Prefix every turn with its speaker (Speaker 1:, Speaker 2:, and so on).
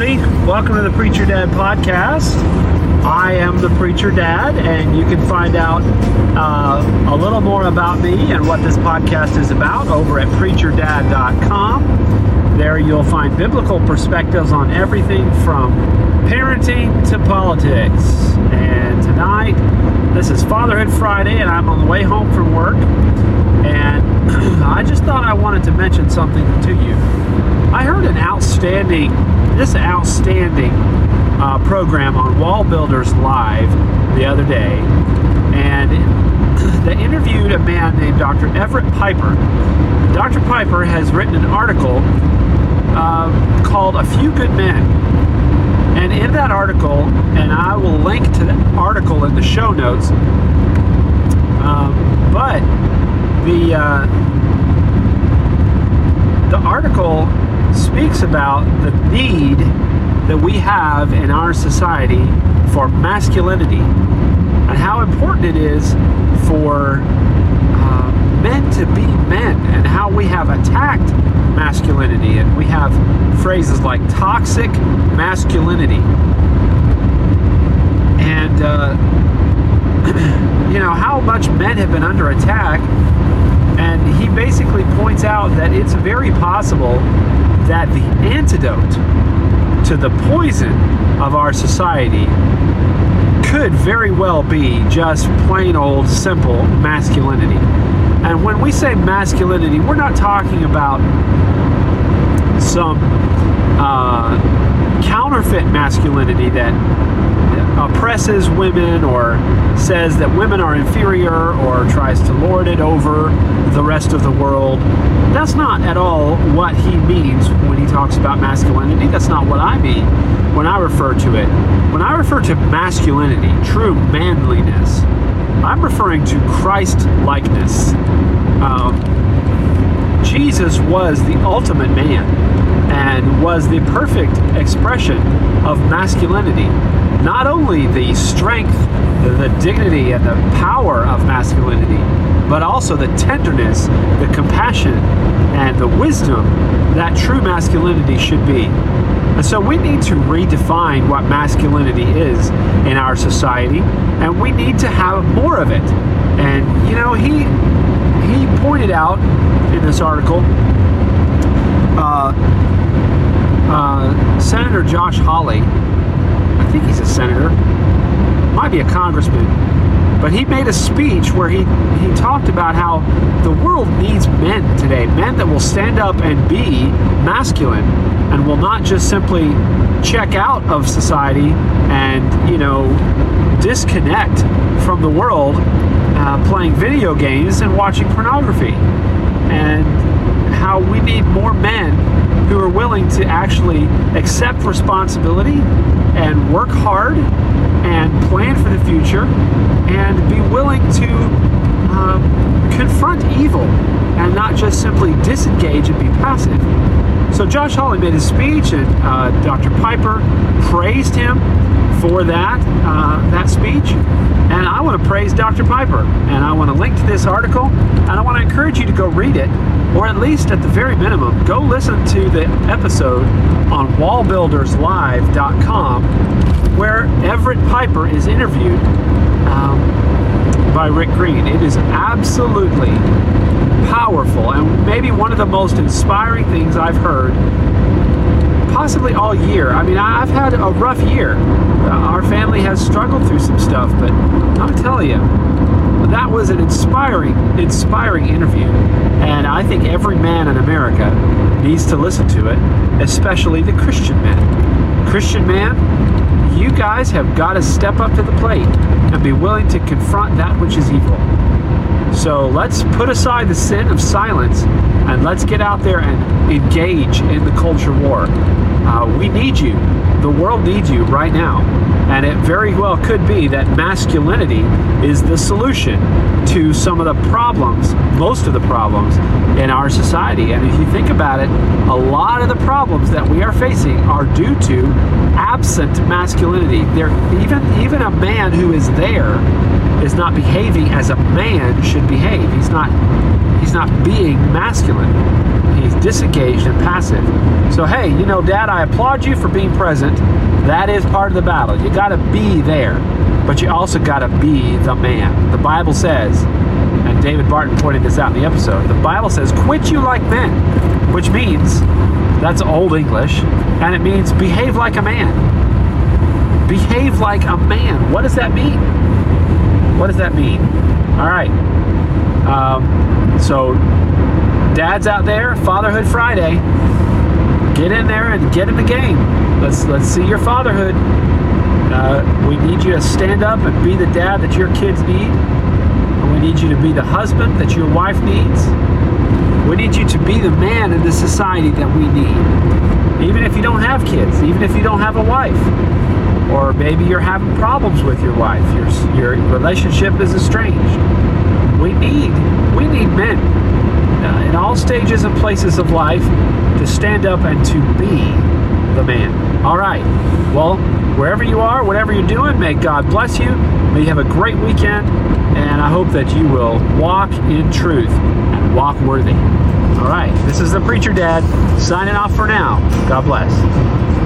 Speaker 1: everybody. Welcome to the Preacher Dad podcast. I am the Preacher Dad, and you can find out uh, a little more about me and what this podcast is about over at preacherdad.com. There you'll find biblical perspectives on everything from parenting to politics. And tonight, this is Fatherhood Friday, and I'm on the way home from work. And I just thought I wanted to mention something to you. I heard an outstanding, this outstanding uh, program on Wall Builders Live the other day, and they interviewed a man named Dr. Everett Piper. Dr. Piper has written an article uh, called A Few Good Men. And in that article, and I will link to the article in the show notes, um, but the uh, the article speaks about the need that we have in our society for masculinity and how important it is for uh, men to be men and how we have attacked masculinity and we have phrases like toxic masculinity. And uh, you know how much men have been under attack and he basically points out that it's very possible that the antidote to the poison of our society could very well be just plain old simple masculinity. And when we say masculinity, we're not talking about some uh, counterfeit masculinity that oppresses women or says that women are inferior or tries to lord it over the rest of the world. That's not at all what he means when he talks about masculinity. That's not what I mean when I refer to it. When I refer to masculinity, true manliness, I'm referring to Christ likeness. Um, Jesus was the ultimate man was the perfect expression of masculinity not only the strength, the dignity, and the power of masculinity, but also the tenderness, the compassion, and the wisdom that true masculinity should be. And so we need to redefine what masculinity is in our society, and we need to have more of it. And you know, he he pointed out in this article. Uh, uh, Senator Josh Hawley I think he's a senator, might be a congressman, but he made a speech where he, he talked about how the world needs men today, men that will stand up and be masculine and will not just simply check out of society and, you know, disconnect from the world uh, playing video games and watching pornography. And how we need more men who are willing to actually accept responsibility and work hard and plan for the future and be willing to um, confront evil and not just simply disengage and be passive. So Josh Hawley made his speech, and uh, Dr. Piper praised him for that uh, that speech. And I want to praise Dr. Piper, and I want to link to this article, and I want to encourage you to go read it, or at least at the very minimum, go listen to the episode on wallbuilderslive.com where Everett Piper is interviewed um, by Rick Green. It is absolutely powerful and maybe one of the most inspiring things I've heard possibly all year. I mean, I've had a rough year. Uh, our family has struggled through some stuff, but I'm telling you, that was an inspiring, inspiring interview. And I think every man in America needs to listen to it, especially the Christian man. Christian man, you guys have got to step up to the plate and be willing to confront that which is evil. So let's put aside the sin of silence and let's get out there and engage in the culture war. Uh, we need you. The world needs you right now. And it very well could be that masculinity is the solution to some of the problems, most of the problems in our society. And if you think about it, a lot of the problems that we are facing are due to absent masculinity. There even even a man who is there is not behaving as a man should behave. He's not he's not being masculine. He's disengaged and passive. So, hey, you know, Dad, I applaud you for being present. That is part of the battle. You got to be there, but you also got to be the man. The Bible says, and David Barton pointed this out in the episode, the Bible says, quit you like men, which means, that's old English, and it means behave like a man. Behave like a man. What does that mean? What does that mean? All right. Um, so, dads out there, Fatherhood Friday, get in there and get in the game. Let's let's see your fatherhood. Uh, we need you to stand up and be the dad that your kids need. And we need you to be the husband that your wife needs. We need you to be the man in the society that we need. Even if you don't have kids, even if you don't have a wife, or maybe you're having problems with your wife, your your relationship is estranged. We need we need men uh, in all stages and places of life to stand up and to be the man. All right. Well, wherever you are, whatever you're doing, may God bless you. May you have a great weekend, and I hope that you will walk in truth and walk worthy. All right. This is the Preacher Dad signing off for now. God bless.